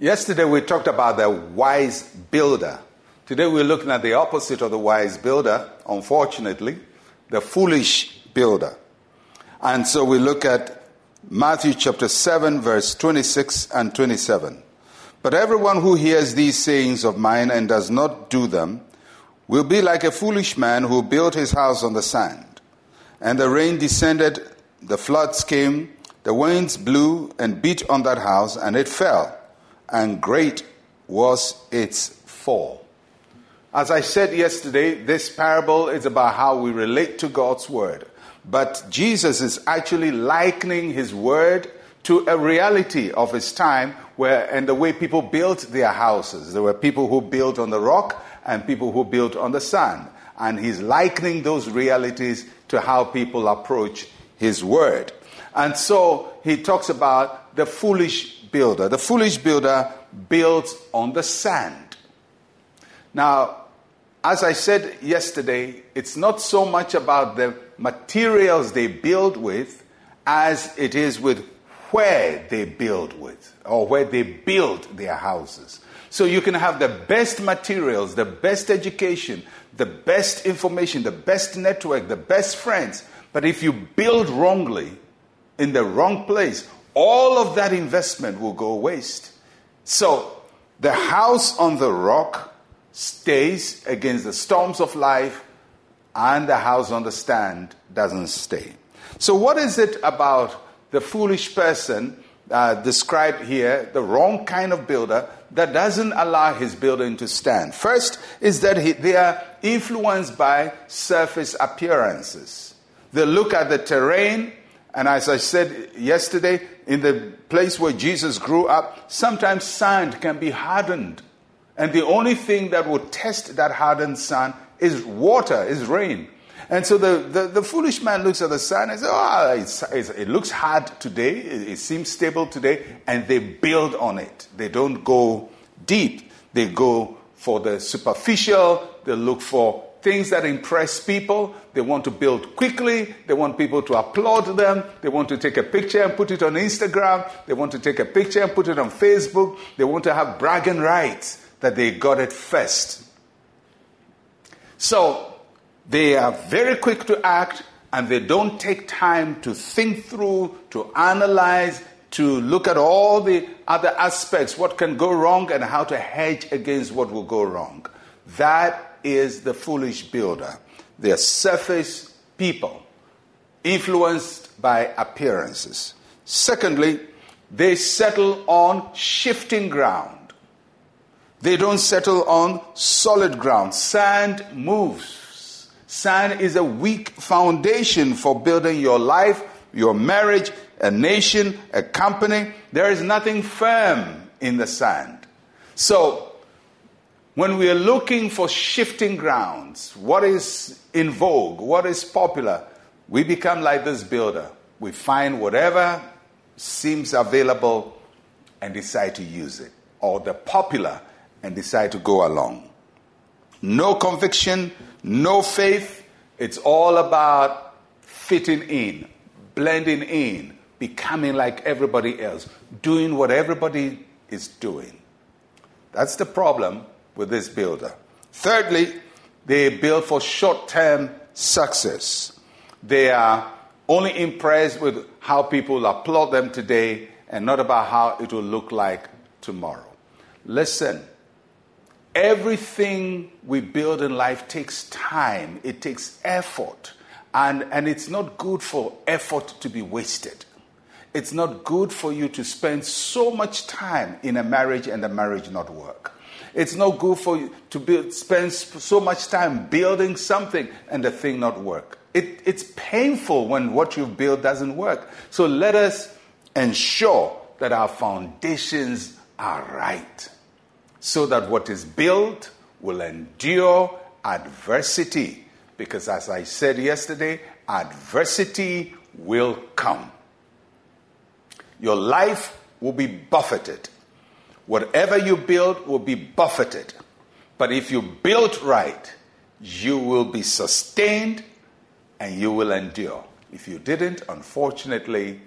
Yesterday we talked about the wise builder. Today we're looking at the opposite of the wise builder, unfortunately, the foolish builder. And so we look at Matthew chapter 7, verse 26 and 27. But everyone who hears these sayings of mine and does not do them will be like a foolish man who built his house on the sand. And the rain descended, the floods came, the winds blew and beat on that house, and it fell, and great was its fall. As I said yesterday, this parable is about how we relate to God's word. But Jesus is actually likening his word to a reality of his time where and the way people built their houses. There were people who built on the rock and people who built on the sand. And he's likening those realities to how people approach his word. And so he talks about the foolish builder. The foolish builder builds on the sand. Now, as I said yesterday, it's not so much about the materials they build with as it is with where they build with or where they build their houses. So you can have the best materials, the best education, the best information, the best network, the best friends, but if you build wrongly in the wrong place, all of that investment will go waste. So the house on the rock stays against the storms of life, and the house on the stand doesn't stay. So, what is it about the foolish person uh, described here, the wrong kind of builder, that doesn't allow his building to stand? First is that he, they are influenced by surface appearances. They look at the terrain, and as I said yesterday, in the place where Jesus grew up, sometimes sand can be hardened. And the only thing that will test that hardened sand is water, is rain. And so the, the, the, foolish man looks at the sand and says, Oh, it's, it's, it looks hard today, it, it seems stable today, and they build on it. They don't go deep, they go for the superficial, they look for things that impress people. They want to build quickly. They want people to applaud them. They want to take a picture and put it on Instagram. They want to take a picture and put it on Facebook. They want to have bragging rights that they got it first. So they are very quick to act and they don't take time to think through, to analyze, to look at all the other aspects, what can go wrong, and how to hedge against what will go wrong. That is the foolish builder. They're surface people, influenced by appearances. Secondly, they settle on shifting ground. They don't settle on solid ground. Sand moves. Sand is a weak foundation for building your life, your marriage, a nation, a company. There is nothing firm in the sand. So, when we are looking for shifting grounds, what is in vogue, what is popular, we become like this builder. We find whatever seems available and decide to use it, or the popular and decide to go along. No conviction, no faith. It's all about fitting in, blending in, becoming like everybody else, doing what everybody is doing. That's the problem with this builder. Thirdly, they build for short term success. They are only impressed with how people applaud them today and not about how it will look like tomorrow. Listen, Everything we build in life takes time, it takes effort, and, and it's not good for effort to be wasted. It's not good for you to spend so much time in a marriage and the marriage not work. It's not good for you to build, spend so much time building something and the thing not work. It, it's painful when what you've built doesn't work. So let us ensure that our foundations are right so that what is built will endure adversity. Because as I said yesterday, adversity will come. Your life will be buffeted. Whatever you build will be buffeted. But if you build right, you will be sustained and you will endure. If you didn't, unfortunately,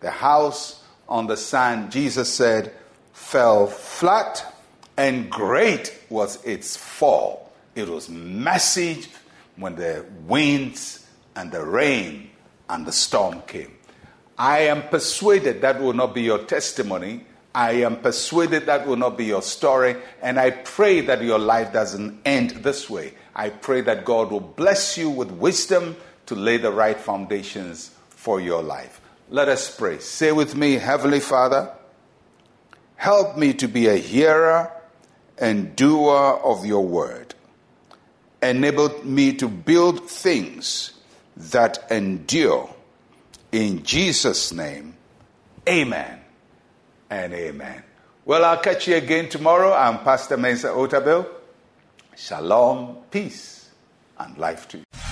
the house on the sand, Jesus said, fell flat, and great was its fall. It was massive when the winds and the rain and the storm came. I am persuaded that will not be your testimony. I am persuaded that will not be your story. And I pray that your life doesn't end this way. I pray that God will bless you with wisdom to lay the right foundations for your life. Let us pray. Say with me, Heavenly Father, help me to be a hearer and doer of your word. Enable me to build things that endure. In Jesus' name, amen and amen. Well, I'll catch you again tomorrow. I'm Pastor Mensa Otabil. Shalom, peace, and life to you.